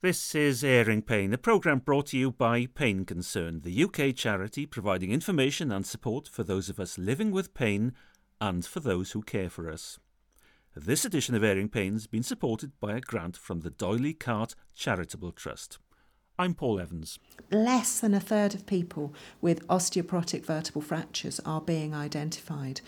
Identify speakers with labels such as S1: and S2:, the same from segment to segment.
S1: This is Airing Pain, a programme brought to you by Pain Concern, the UK charity providing information and support for those of us living with pain and for those who care for us. This edition of Airing Pain has been supported by a grant from the D'Oyly Carte Charitable Trust. I'm Paul Evans.
S2: Less than a third of people with osteoporotic vertebral fractures are being identified.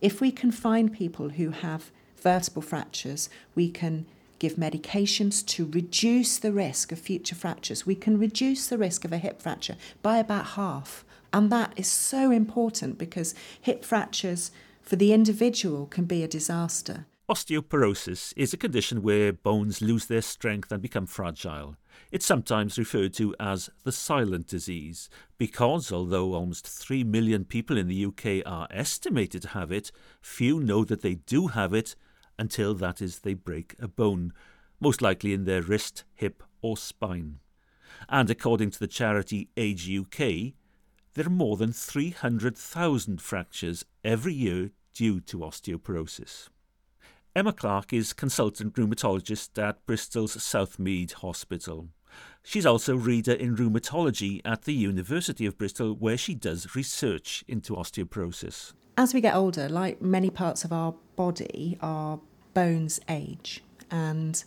S2: If we can find people who have vertebral fractures, we can give medications to reduce the risk of future fractures. We can reduce the risk of a hip fracture by about half. And that is so important because hip fractures for the individual can be a disaster.
S1: Osteoporosis is a condition where bones lose their strength and become fragile. It's sometimes referred to as the silent disease because, although almost 3 million people in the UK are estimated to have it, few know that they do have it until that is they break a bone, most likely in their wrist, hip, or spine. And according to the charity Age UK, there are more than 300,000 fractures every year due to osteoporosis. Emma Clark is consultant rheumatologist at Bristol's Southmead Hospital. She's also reader in rheumatology at the University of Bristol, where she does research into osteoporosis.
S2: As we get older, like many parts of our body, our bones age. And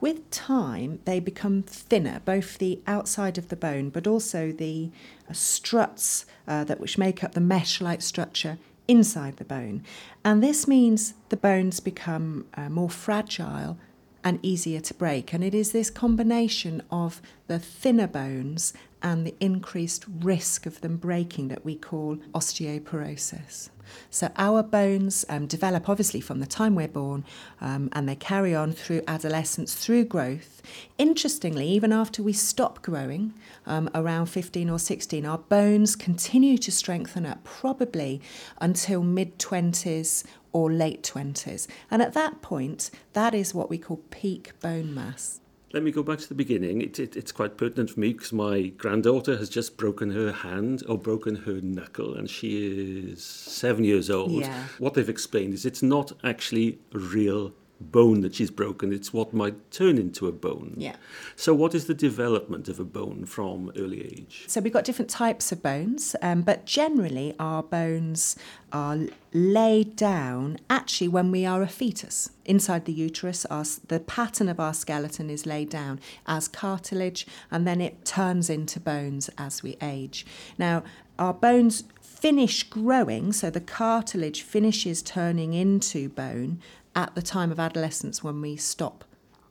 S2: with time, they become thinner, both the outside of the bone, but also the uh, struts uh, that which make up the mesh-like structure inside the bone. And this means the bones become uh, more fragile and easier to break. And it is this combination of the thinner bones and the increased risk of them breaking that we call osteoporosis. So our bones um, develop obviously from the time we're born um, and they carry on through adolescence, through growth. Interestingly, even after we stop growing um, around 15 or 16, our bones continue to strengthen up probably until mid 20s or late 20s. And at that point, that is what we call peak bone mass.
S3: Let me go back to the beginning. It, it, it's quite pertinent for me because my granddaughter has just broken her hand or broken her knuckle, and she is seven years old.
S2: Yeah.
S3: What they've explained is it's not actually real bone that she's broken, it's what might turn into a bone.
S2: Yeah.
S3: So, what is the development of a bone from early age?
S2: So we've got different types of bones, um, but generally our bones are laid down actually when we are a fetus. Inside the uterus, our, the pattern of our skeleton is laid down as cartilage and then it turns into bones as we age. Now, our bones finish growing, so the cartilage finishes turning into bone at the time of adolescence when we stop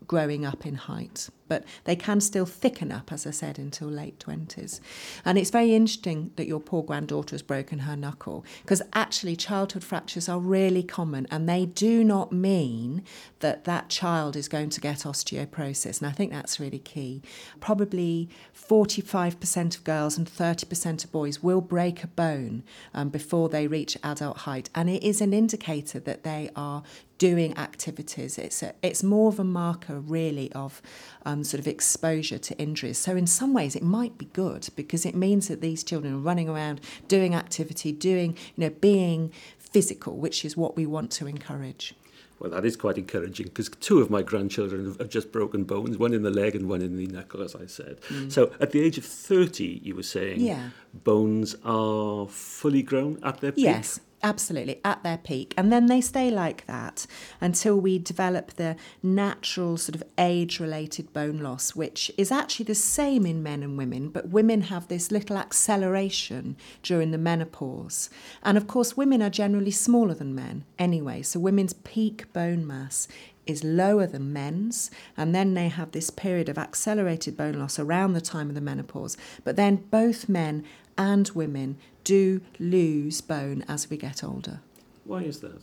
S2: growing up in height. But they can still thicken up, as I said, until late 20s. And it's very interesting that your poor granddaughter has broken her knuckle, because actually, childhood fractures are really common and they do not mean that that child is going to get osteoporosis. And I think that's really key. Probably 45% of girls and 30% of boys will break a bone um, before they reach adult height. And it is an indicator that they are doing activities. It's, a, it's more of a marker, really, of um, sort of exposure to injuries. So, in some ways, it might be good because it means that these children are running around doing activity, doing, you know, being physical, which is what we want to encourage.
S3: Well, that is quite encouraging because two of my grandchildren have, have just broken bones, one in the leg and one in the knuckle, as I said. Mm. So at the age of 30, you were saying
S2: yeah.
S3: bones are fully grown at their peak?
S2: Yes, Absolutely, at their peak. And then they stay like that until we develop the natural sort of age related bone loss, which is actually the same in men and women, but women have this little acceleration during the menopause. And of course, women are generally smaller than men anyway, so women's peak bone mass is lower than men's, and then they have this period of accelerated bone loss around the time of the menopause. But then both men and women do lose bone as we get older.
S3: Why is that?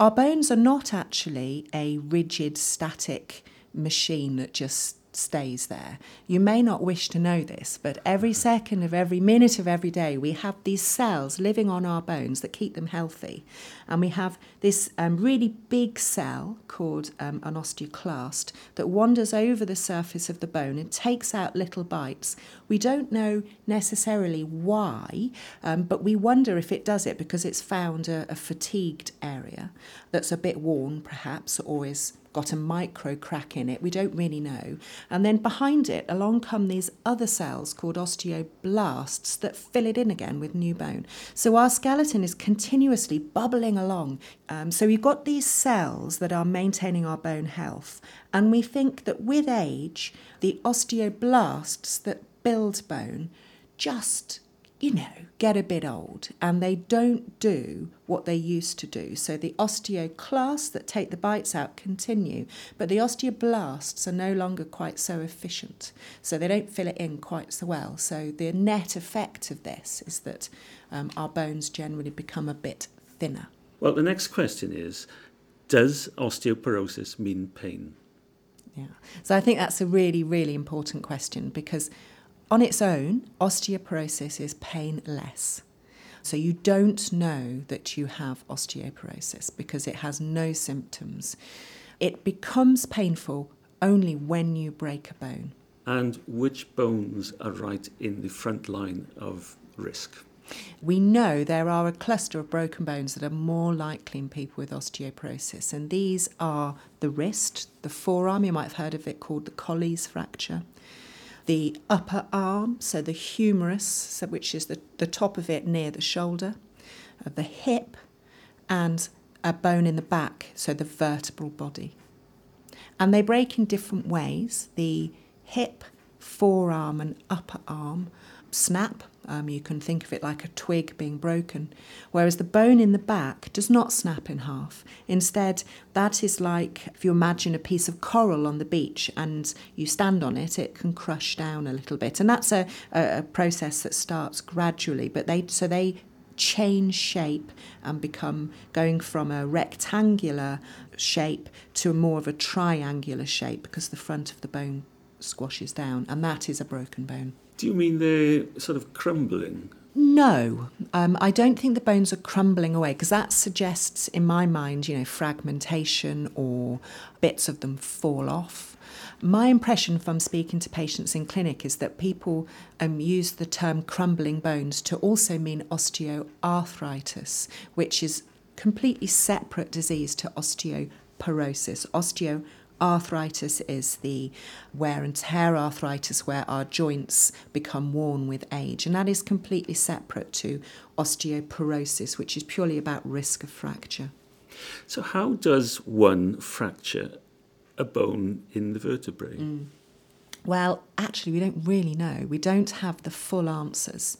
S2: Our bones are not actually a rigid, static machine that just stays there. You may not wish to know this, but every second of every minute of every day, we have these cells living on our bones that keep them healthy. And we have this um, really big cell called um, an osteoclast that wanders over the surface of the bone and takes out little bites. We don't know necessarily why, um, but we wonder if it does it because it's found a, a fatigued area that's a bit worn, perhaps, or is got a micro crack in it. We don't really know. And then behind it, along come these other cells called osteoblasts that fill it in again with new bone. So our skeleton is continuously bubbling along. Um, so we've got these cells that are maintaining our bone health. And we think that with age, the osteoblasts that build bone just you know, get a bit old and they don't do what they used to do. So the osteoclasts that take the bites out continue, but the osteoblasts are no longer quite so efficient. So they don't fill it in quite so well. So the net effect of this is that um, our bones generally become a bit thinner.
S3: Well, the next question is Does osteoporosis mean pain?
S2: Yeah. So I think that's a really, really important question because on its own, osteoporosis is painless. So you don't know that you have osteoporosis because it has no symptoms. It becomes painful only when you break a bone.
S3: And which bones are right in the front line of risk?
S2: We know there are a cluster of broken bones that are more likely in people with osteoporosis, and these are the wrist, the forearm, you might have heard of it called the Colles fracture, the upper arm, so the humerus, so which is the, the top of it near the shoulder, uh, the hip, and a bone in the back, so the vertebral body. And they break in different ways. The hip, forearm, and upper arm snap um, you can think of it like a twig being broken, whereas the bone in the back does not snap in half. Instead, that is like if you imagine a piece of coral on the beach and you stand on it, it can crush down a little bit, and that's a, a, a process that starts gradually. But they so they change shape and become going from a rectangular shape to more of a triangular shape because the front of the bone squashes down, and that is a broken bone.
S3: Do you mean they're sort of crumbling?
S2: No, um, I don't think the bones are crumbling away because that suggests, in my mind, you know, fragmentation or bits of them fall off. My impression from speaking to patients in clinic is that people um, use the term crumbling bones to also mean osteoarthritis, which is completely separate disease to osteoporosis. Osteo Arthritis is the wear and tear arthritis where our joints become worn with age, and that is completely separate to osteoporosis, which is purely about risk of fracture.
S3: So, how does one fracture a bone in the vertebrae? Mm.
S2: Well, actually, we don't really know. We don't have the full answers.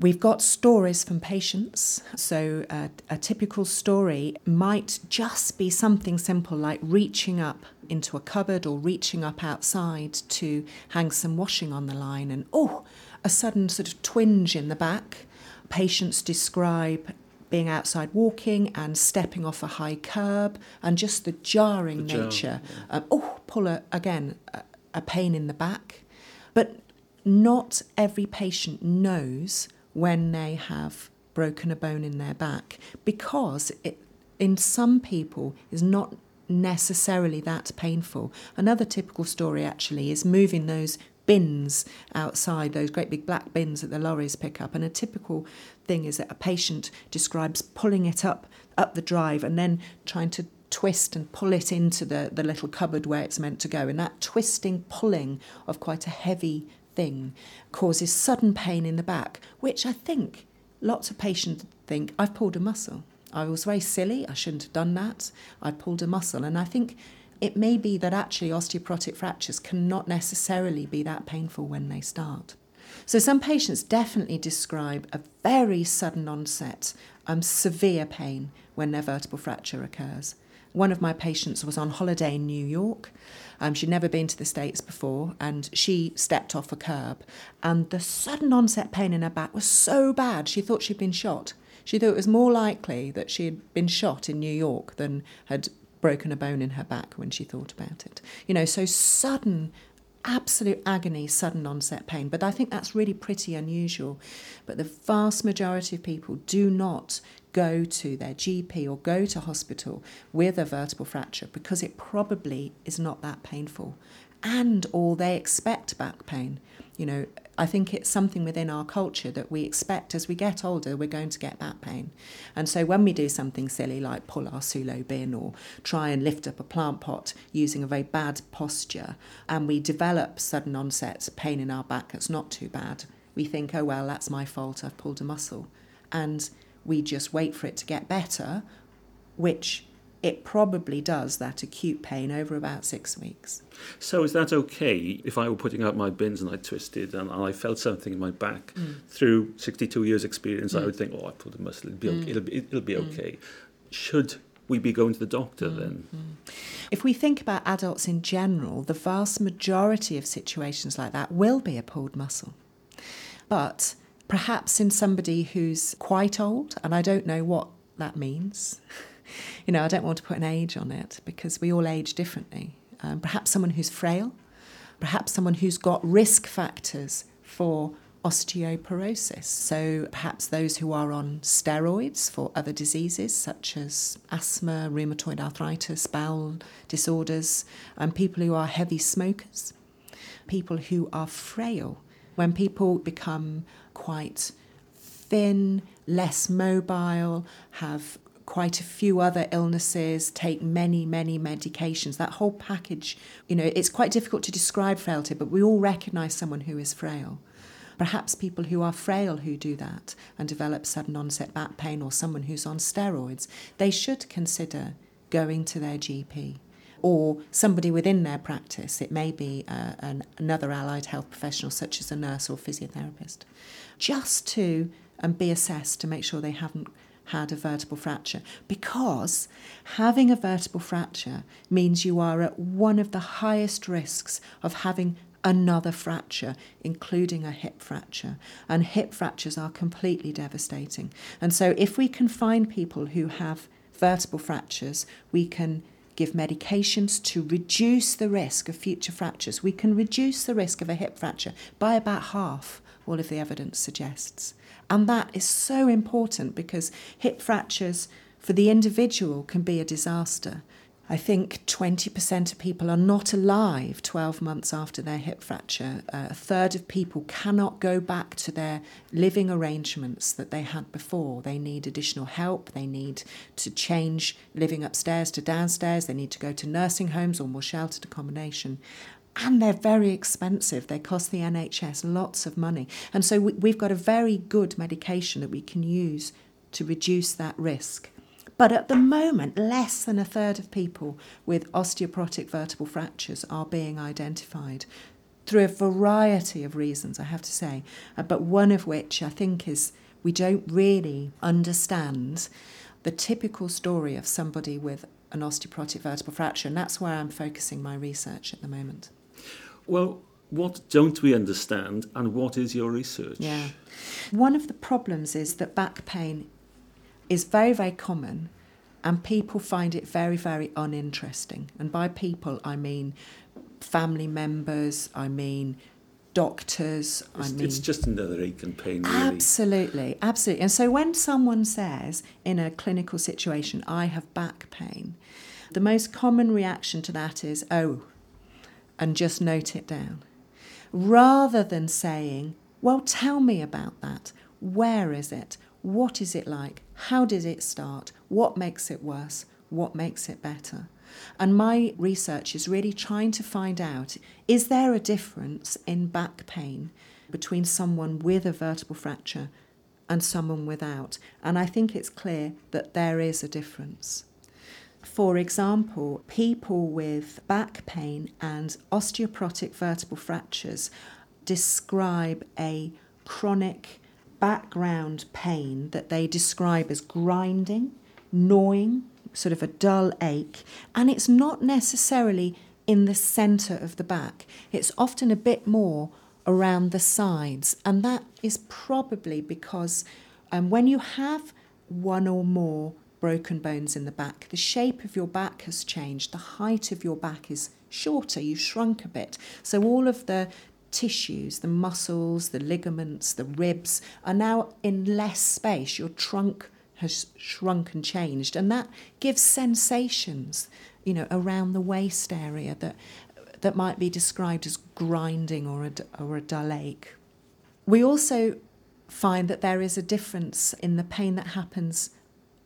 S2: We've got stories from patients. So, uh, a typical story might just be something simple like reaching up into a cupboard or reaching up outside to hang some washing on the line, and oh, a sudden sort of twinge in the back. Patients describe being outside walking and stepping off a high curb and just the jarring the nature. yeah. um, oh, pull a, again, a, a pain in the back. But not every patient knows when they have broken a bone in their back because it, in some people, is not necessarily that painful. Another typical story actually is moving those bins outside, those great big black bins that the lorries pick up. And a typical thing is that a patient describes pulling it up up the drive and then trying to twist and pull it into the, the little cupboard where it's meant to go. And that twisting, pulling of quite a heavy thing causes sudden pain in the back, which I think lots of patients think I've pulled a muscle. I was very silly, I shouldn't have done that. I pulled a muscle. And I think it may be that actually osteoporotic fractures cannot necessarily be that painful when they start. So some patients definitely describe a very sudden onset, um, severe pain when their vertebral fracture occurs. One of my patients was on holiday in New York. Um, she'd never been to the States before, and she stepped off a curb. And the sudden onset pain in her back was so bad, she thought she'd been shot. She thought it was more likely that she had been shot in New York than had broken a bone in her back when she thought about it. You know, so sudden absolute agony, sudden onset pain. But I think that's really pretty unusual. But the vast majority of people do not go to their GP or go to hospital with a vertebral fracture because it probably is not that painful. And or they expect back pain. You know, I think it's something within our culture that we expect as we get older, we're going to get back pain. And so when we do something silly like pull our sulo bin or try and lift up a plant pot using a very bad posture, and we develop sudden onset pain in our back that's not too bad, we think, oh, well, that's my fault, I've pulled a muscle. And we just wait for it to get better, which it probably does that acute pain over about six weeks.
S3: So is that okay if I were putting out my bins and I twisted and I felt something in my back mm. through 62 years experience, mm. I would think, oh, I pulled a muscle, it'll be okay. Mm. It'll, be, it'll be okay. Should we be going to the doctor mm. then? Mm.
S2: If we think about adults in general, the vast majority of situations like that will be a pulled muscle. But perhaps in somebody who's quite old, and I don't know what that means. You know, I don't want to put an age on it because we all age differently. Um, perhaps someone who's frail, perhaps someone who's got risk factors for osteoporosis. So perhaps those who are on steroids for other diseases such as asthma, rheumatoid arthritis, bowel disorders, and people who are heavy smokers, people who are frail. When people become quite thin, less mobile, have quite a few other illnesses, take many, many medications. That whole package, you know, it's quite difficult to describe frailty, but we all recognize someone who is frail. Perhaps people who are frail who do that and develop sudden onset back pain, or someone who's on steroids, they should consider going to their GP or somebody within their practice. It may be uh, an, another allied health professional, such as a nurse or physiotherapist, just to um, be assessed to make sure they haven't had a vertebral fracture because having a vertebral fracture means you are at one of the highest risks of having another fracture, including a hip fracture. And hip fractures are completely devastating. And so, if we can find people who have vertebral fractures, we can give medications to reduce the risk of future fractures. We can reduce the risk of a hip fracture by about half, all of the evidence suggests. And that is so important because hip fractures for the individual can be a disaster. I think 20% of people are not alive 12 months after their hip fracture. Uh, a third of people cannot go back to their living arrangements that they had before. They need additional help. They need to change living upstairs to downstairs. They need to go to nursing homes or more sheltered accommodation and they're very expensive. They cost the NHS lots of money. And so we, have got a very good medication that we can use to reduce that risk. But at the moment, less than a third of people with osteoporotic vertebral fractures are being identified through a variety of reasons, I have to say. Uh, but one of which I think is we don't really understand the typical story of somebody with an osteoporotic vertebral fracture, and that's where I'm focusing my research at the moment.
S3: Well, what don't we understand and what is your research?
S2: Yeah. One of the problems is that back pain is very, very common and people find it very, very uninteresting. And by people, I mean family members, I mean doctors,
S3: it's,
S2: I mean.
S3: It's just another ache and pain, really.
S2: Absolutely, absolutely. And so when someone says in a clinical situation, I have back pain, the most common reaction to that is, oh, and just note it down. Rather than saying, well, tell me about that. Where is it? What is it like? How did it start? What makes it worse? What makes it better? And my research is really trying to find out is there a difference in back pain between someone with a vertebral fracture and someone without? And I think it's clear that there is a difference. For example, people with back pain and osteoporotic vertebral fractures describe a chronic background pain that they describe as grinding, gnawing, sort of a dull ache, and it's not necessarily in the centre of the back. It's often a bit more around the sides, and that is probably because um, when you have one or more broken bones in the back. The shape of your back has changed. The height of your back is shorter. You've shrunk a bit. So all of the tissues, the muscles, the ligaments, the ribs are now in less space. Your trunk has shrunk and changed. And that gives sensations, you know, around the waist area that that might be described as grinding or a, or a dull ache. We also find that there is a difference in the pain that happens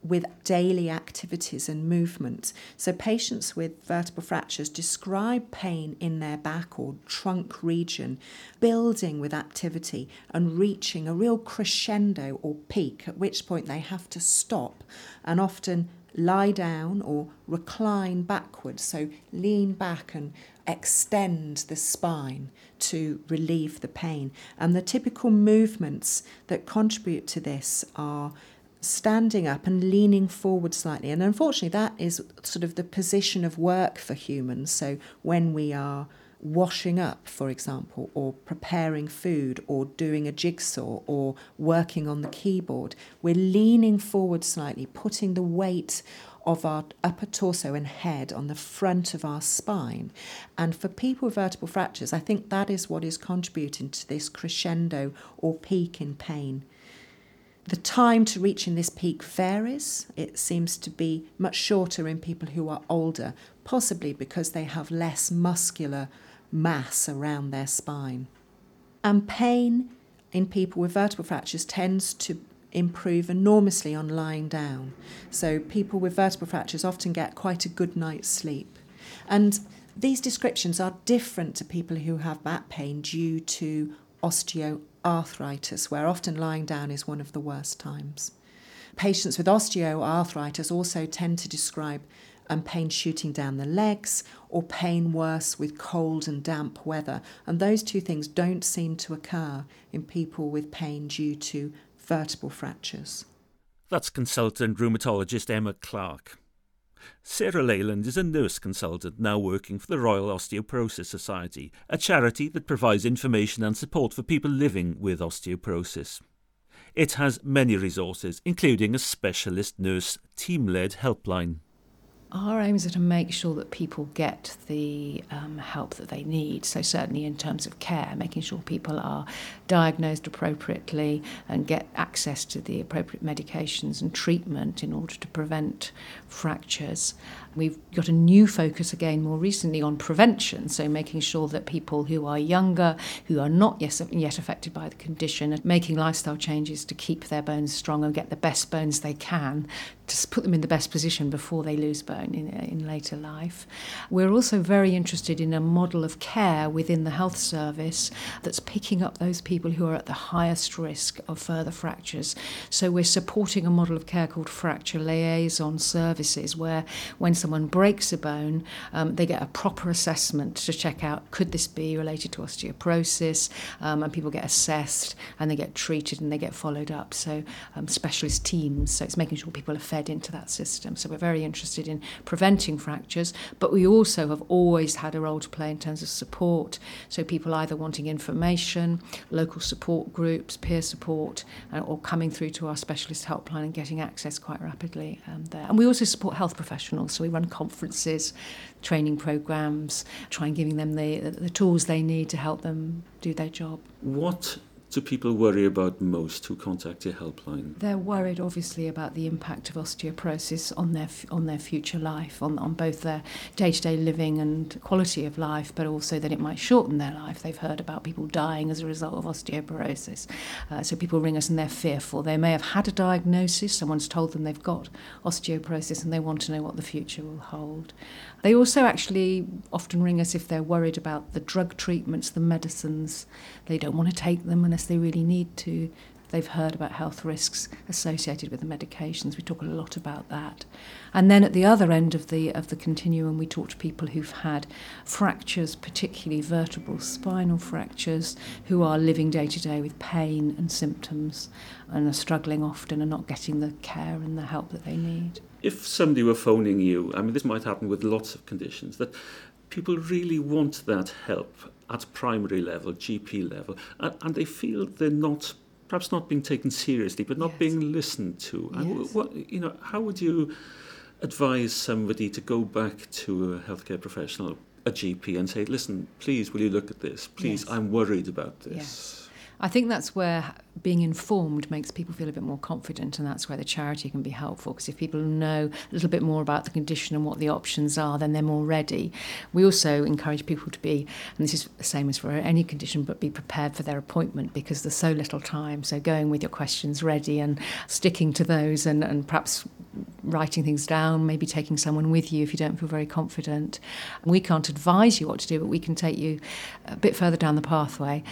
S2: with daily activities and movement. So, patients with vertebral fractures describe pain in their back or trunk region building with activity and reaching a real crescendo or peak, at which point they have to stop and often lie down or recline backwards. So, lean back and extend the spine to relieve the pain. And the typical movements that contribute to this are standing up and leaning forward slightly. And unfortunately, that is sort of the position of work for humans. So when we are washing up, for example, or preparing food, or doing a jigsaw, or working on the keyboard, we're leaning forward slightly, putting the weight of our upper torso and head on the front of our spine. And for people with vertebral fractures, I think that is what is contributing to this crescendo or peak in pain. The time to reaching this peak varies. It seems to be much shorter in people who are older, possibly because they have less muscular mass around their spine. And pain in people with vertebral fractures tends to improve enormously on lying down. So people with vertebral fractures often get quite a good night's sleep. And these descriptions are different to people who have back pain due to osteoarthritis, where often lying down is one of the worst times. Patients with osteoarthritis also tend to describe um, pain shooting down the legs or pain worse with cold and damp weather. And those two things don't seem to occur in people with pain due to vertebral fractures.
S1: That's consultant rheumatologist Emma Clark. Sarah Leyland is a nurse consultant now working for the Royal Osteoporosis Society, a charity that provides information and support for people living with osteoporosis. It has many resources, including a specialist nurse team led helpline.
S4: Our aims are to make sure that people get the um, help that they need. So, certainly in terms of care, making sure people are diagnosed appropriately and get access to the appropriate medications and treatment in order to prevent fractures. We've got a new focus again more recently on prevention, so making sure that people who are younger, who are not yet affected by the condition, are making lifestyle changes to keep their bones strong and get the best bones they can to put them in the best position before they lose bone in, uh, in later life. We're also very interested in a model of care within the health service that's picking up those people who are at the highest risk of further fractures. So we're supporting a model of care called fracture liaison services, where when someone breaks a bone, um, they get a proper assessment to check out could this be related to osteoporosis, um, and people get assessed and they get treated and they get followed up. So um, specialist teams. So it's making sure people are fed into that system. So we're very interested in preventing fractures, but we also have always had a role to play in terms of support. So people either wanting information, local support groups, peer support, uh, or coming through to our specialist helpline and getting access quite rapidly um, there. And we also support health professionals. So we run conferences, training programs, try and giving them the, the tools they need to help them do their job.
S3: What do people worry about most who contact your helpline?
S4: They're worried, obviously, about the impact of osteoporosis on their on their future life, on, on both their day to day living and quality of life, but also that it might shorten their life. They've heard about people dying as a result of osteoporosis. Uh, so people ring us and they're fearful. They may have had a diagnosis, someone's told them they've got osteoporosis, and they want to know what the future will hold. They also actually often ring us if they're worried about the drug treatments, the medicines. They don't want to take them unless they really need to. They've heard about health risks associated with the medications. We talk a lot about that. And then at the other end of the of the continuum, we talk to people who've had fractures, particularly vertebral spinal fractures, who are living day to day with pain and symptoms and are struggling often and not getting the care and the help that they need
S3: if somebody were phoning you, I mean, this might happen with lots of conditions, that people really want that help at primary level, GP level, and, and they feel they're not, perhaps not being taken seriously, but not yes. being listened to. Yes. And what, you know, how would you advise somebody to go back to a healthcare professional, a GP, and say, listen, please, will you look at this? Please, yes. I'm worried about this.
S4: I think that's where being informed makes people feel a bit more confident, and that's where the charity can be helpful. Because if people know a little bit more about the condition and what the options are, then they're more ready. We also encourage people to be, and this is the same as for any condition, but be prepared for their appointment because there's so little time. So going with your questions ready and sticking to those, and, and perhaps writing things down, maybe taking someone with you if you don't feel very confident. We can't advise you what to do, but we can take you a bit further down the pathway,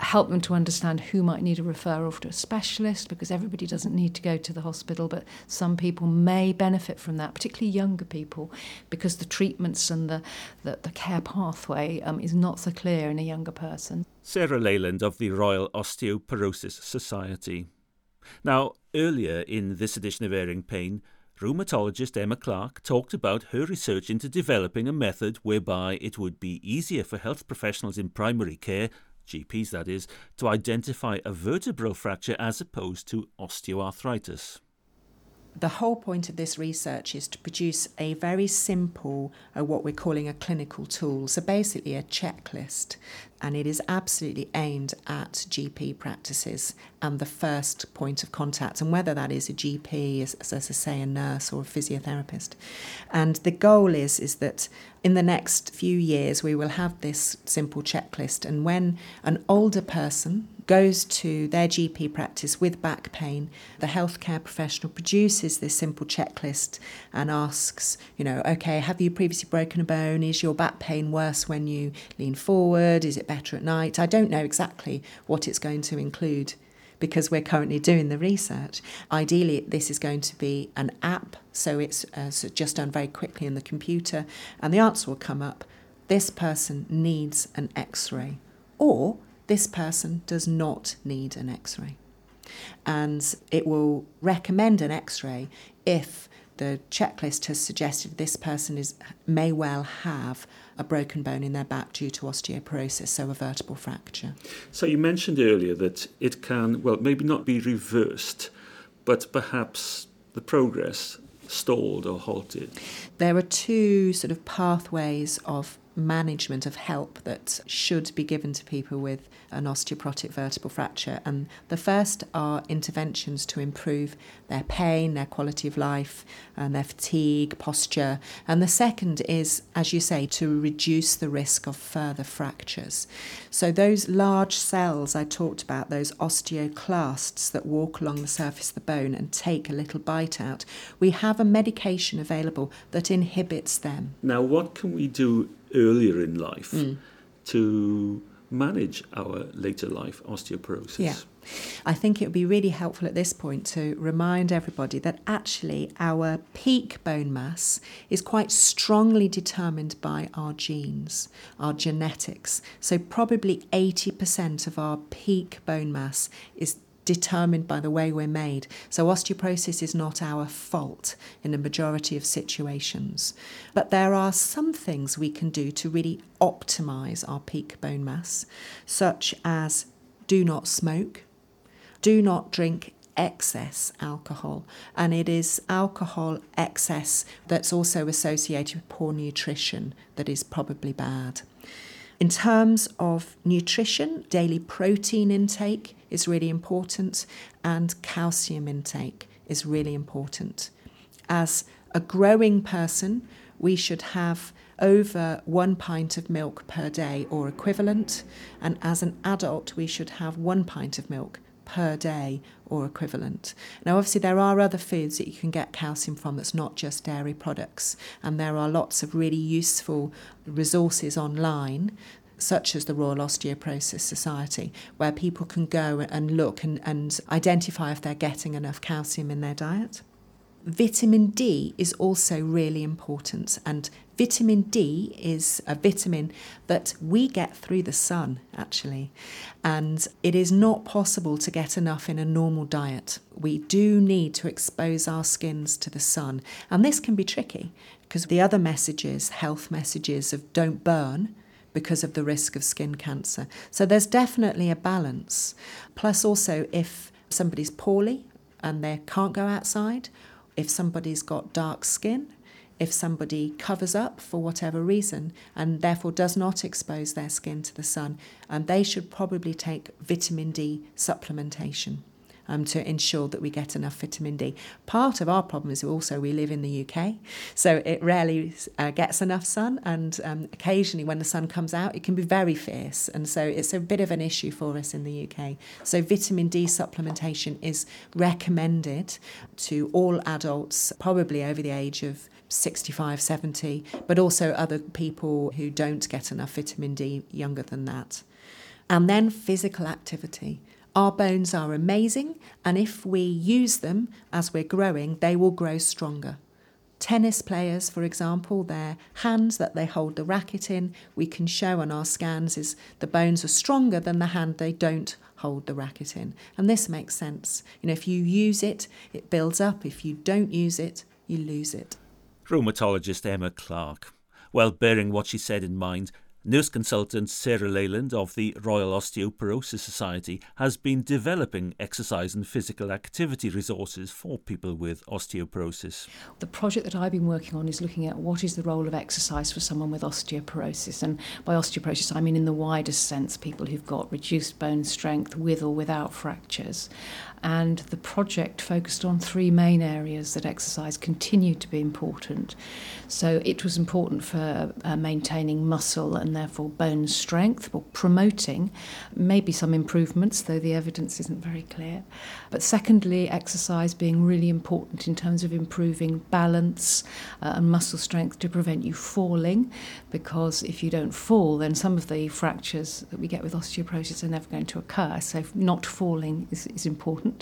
S4: help them to understand who might need a referral to a specialist because everybody doesn't need to go to the hospital, but some people may benefit from that, particularly younger people, because the treatments and the, the, the care pathway um, is not so clear in a younger person.
S1: Sarah Leyland of the Royal Osteoporosis Society. Now, earlier in this edition of Airing Pain, rheumatologist Emma Clark talked about her research into developing a method whereby it would be easier for health professionals in primary care, GPs that is, to identify a vertebral fracture as opposed to osteoarthritis
S2: the whole point of this research is to produce a very simple, uh, what we're calling a clinical tool. So basically, a checklist. And it is absolutely aimed at GP practices and the first point of contact, and whether that is a GP, as, as I say, a nurse or a physiotherapist. And the goal is, is that in the next few years, we will have this simple checklist. And when an older person, goes to their GP practice with back pain, the healthcare professional produces this simple checklist and asks, you know, okay, have you previously broken a bone? Is your back pain worse when you lean forward? Is it better at night? I don't know exactly what it's going to include because we're currently doing the research. Ideally, this is going to be an app, so it's uh, just done very quickly in the computer, and the answer will come up this person needs an x ray. Or this person does not need an x ray. And it will recommend an x ray if the checklist has suggested this person is may well have a broken bone in their back due to osteoporosis, so a vertebral fracture.
S3: So you mentioned earlier that it can, well, maybe not be reversed, but perhaps the progress stalled or halted.
S2: There are two sort of pathways of management of help that should be given to people with an osteoporotic vertebral fracture. And the first are interventions to improve their pain, their quality of life, and their fatigue, posture. And the second is, as you say, to reduce the risk of further fractures. So those large cells I talked about, those osteoclasts that walk along the surface of the bone and take a little bite out, we have a medication available that inhibits them.
S3: Now, what can we do earlier in life mm. to manage our later life osteoporosis.
S2: Yeah. I think it would be really helpful at this point to remind everybody that actually our peak bone mass is quite strongly determined by our genes, our genetics. So, probably 80% of our peak bone mass is determined by the way we're made. So, osteoporosis is not our fault in a majority of situations. But there are some things we can do to really optimize our peak bone mass, such as do not smoke, do not drink excess alcohol, and it is alcohol excess that's also associated with poor nutrition that is probably bad. In terms of nutrition, daily protein intake is really important, and calcium intake is really important. As a growing person, we should have over one pint of milk per day or equivalent, and as an adult, we should have one pint of milk per day or equivalent. Now, obviously, there are other foods that you can get calcium from that's not just dairy products, and there are lots of really useful resources online. Such as the Royal Osteoporosis Society, where people can go and look and, and identify if they're getting enough calcium in their diet. Vitamin D is also really important, and vitamin D is a vitamin that we get through the sun, actually, and it is not possible to get enough in a normal diet. We do need to expose our skins to the sun, and this can be tricky because the other messages, health messages of don't burn, because of the risk of skin cancer. So there's definitely a balance. Plus, also, if somebody's poorly and they can't go outside, if somebody's got dark skin, if somebody covers up for whatever reason and therefore does not expose their skin to the sun, um, they should probably take vitamin D supplementation um, to ensure that we get enough vitamin D. Part of our problem is also we live in the UK, so it rarely uh, gets enough sun, and um, occasionally when the sun comes out, it can be very fierce, and so it's a bit of an issue for us in the UK. So vitamin D supplementation is recommended to all adults, probably over the age of 65, 70, but also other people who don't get enough vitamin D younger than that. And then physical activity. Our bones are amazing, and if we use them as we're growing, they will grow stronger. Tennis players, for example, their hands that they hold the racket in, we can show on our scans is the bones are stronger than the hand they don't hold the racket in. And this makes sense. You know, if you use it, it builds up. If you don't use it, you lose it.
S1: Rheumatologist Emma Clark. Well, bearing what she said in mind, Nurse consultant Sarah Leyland of the Royal Osteoporosis Society has been developing exercise and physical activity resources for people with osteoporosis.
S4: The project that I've been working on is looking at what is the role of exercise for someone with osteoporosis. And by osteoporosis, I mean in the widest sense, people who've got reduced bone strength with or without fractures and the project focused on three main areas that exercise continued to be important. So it was important for uh, maintaining muscle and therefore bone strength, or promoting maybe some improvements, though the evidence isn't very clear. But secondly, exercise being really important in terms of improving balance uh, and muscle strength to prevent you falling, because if you don't fall, then some of the fractures that we get with osteoporosis are never going to occur. So not falling is, is important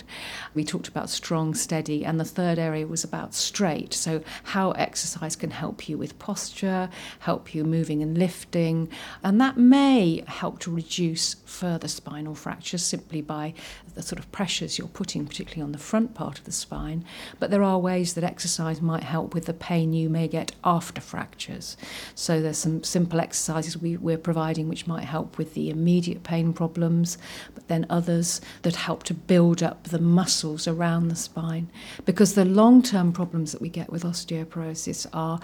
S4: We talked about strong, steady, and the third area was about straight. So, how exercise can help you with posture, help you moving and lifting, and that may help to reduce further spinal fractures simply by the sort of pressures you're putting, particularly on the front part of the spine. But there are ways that exercise might help with the pain you may get after fractures. So, there's some simple exercises we, we're providing which might help with the immediate pain problems, but then others that help to build up the muscles around the spine. Because the long term problems that we get with osteoporosis are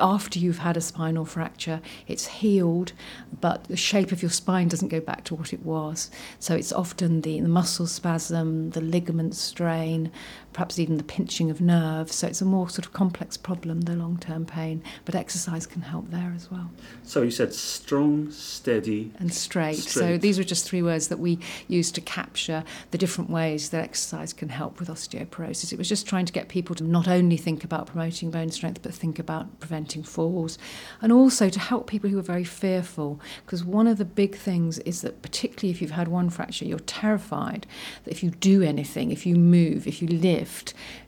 S4: after you've had a spinal fracture, it's healed, but the shape of your spine doesn't go back to what it was. So it's often the, the muscle spasm, the ligament strain, perhaps even the pinching of nerves. So it's a more sort of complex problem, the long term pain, but exercise can help there as well.
S3: So you said strong, steady,
S4: and straight. straight. So these were just three words that we used to capture the different ways that exercise can help with osteoporosis. It was just trying to get people to not only think about promoting bone strength, but think about preventing falls, and also to help people who are very fearful. Because one of the big things is that, particularly if you've had one fracture, you're terrified that if you do anything, if you move, if you live,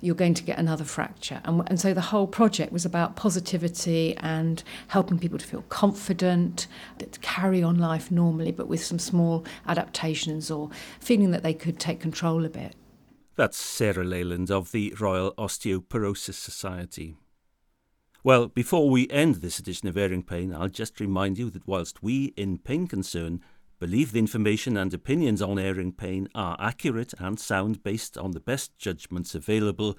S4: you're going to get another fracture. And, and so the whole project was about positivity and helping people to feel confident, to carry on life normally, but with some small adaptations or feeling that they could take control a bit.
S1: That's Sarah Leyland of the Royal Osteoporosis Society. Well, before we end this edition of Airing Pain, I'll just remind you that whilst we in Pain Concern believe the information and opinions on airing pain are accurate and sound based on the best judgments available,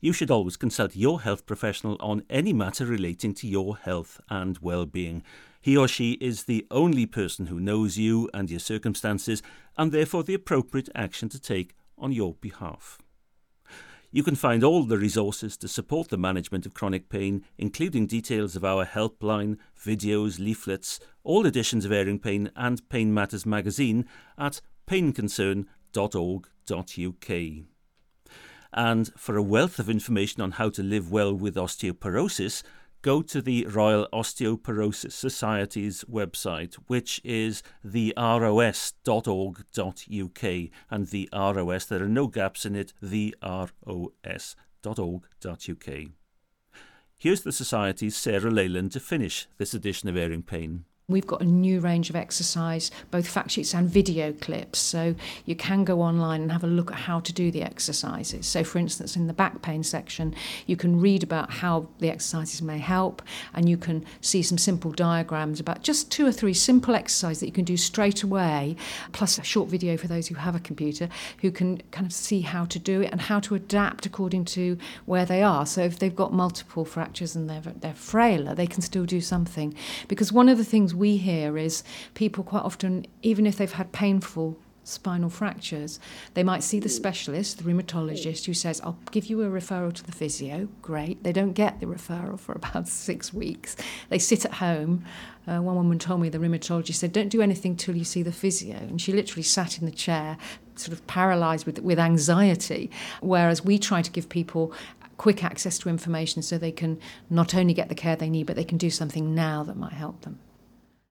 S1: you should always consult your health professional on any matter relating to your health and well-being. He or she is the only person who knows you and your circumstances and therefore the appropriate action to take on your behalf. You can find all the resources to support the management of chronic pain, including details of our helpline, videos, leaflets, all editions of Airing Pain and Pain Matters magazine at painconcern.org.uk. And for a wealth of information on how to live well with osteoporosis, go to the Royal Osteoporosis Society's website, which is theros.org.uk. And the ROS, there are no gaps in it, theros.org.uk. Here's the Society's Sarah Leyland to finish this edition of Airing Pain.
S4: We've got a new range of exercise, both fact sheets and video clips. So you can go online and have a look at how to do the exercises. So, for instance, in the back pain section, you can read about how the exercises may help, and you can see some simple diagrams about just two or three simple exercises that you can do straight away, plus a short video for those who have a computer who can kind of see how to do it and how to adapt according to where they are. So, if they've got multiple fractures and they're, they're frailer, they can still do something. Because one of the things we hear is people quite often, even if they've had painful spinal fractures, they might see the specialist, the rheumatologist, who says, I'll give you a referral to the physio. Great. They don't get the referral for about six weeks. They sit at home. Uh, one woman told me the rheumatologist said, Don't do anything till you see the physio. And she literally sat in the chair, sort of paralyzed with, with anxiety. Whereas we try to give people quick access to information so they can not only get the care they need, but they can do something now that might help them.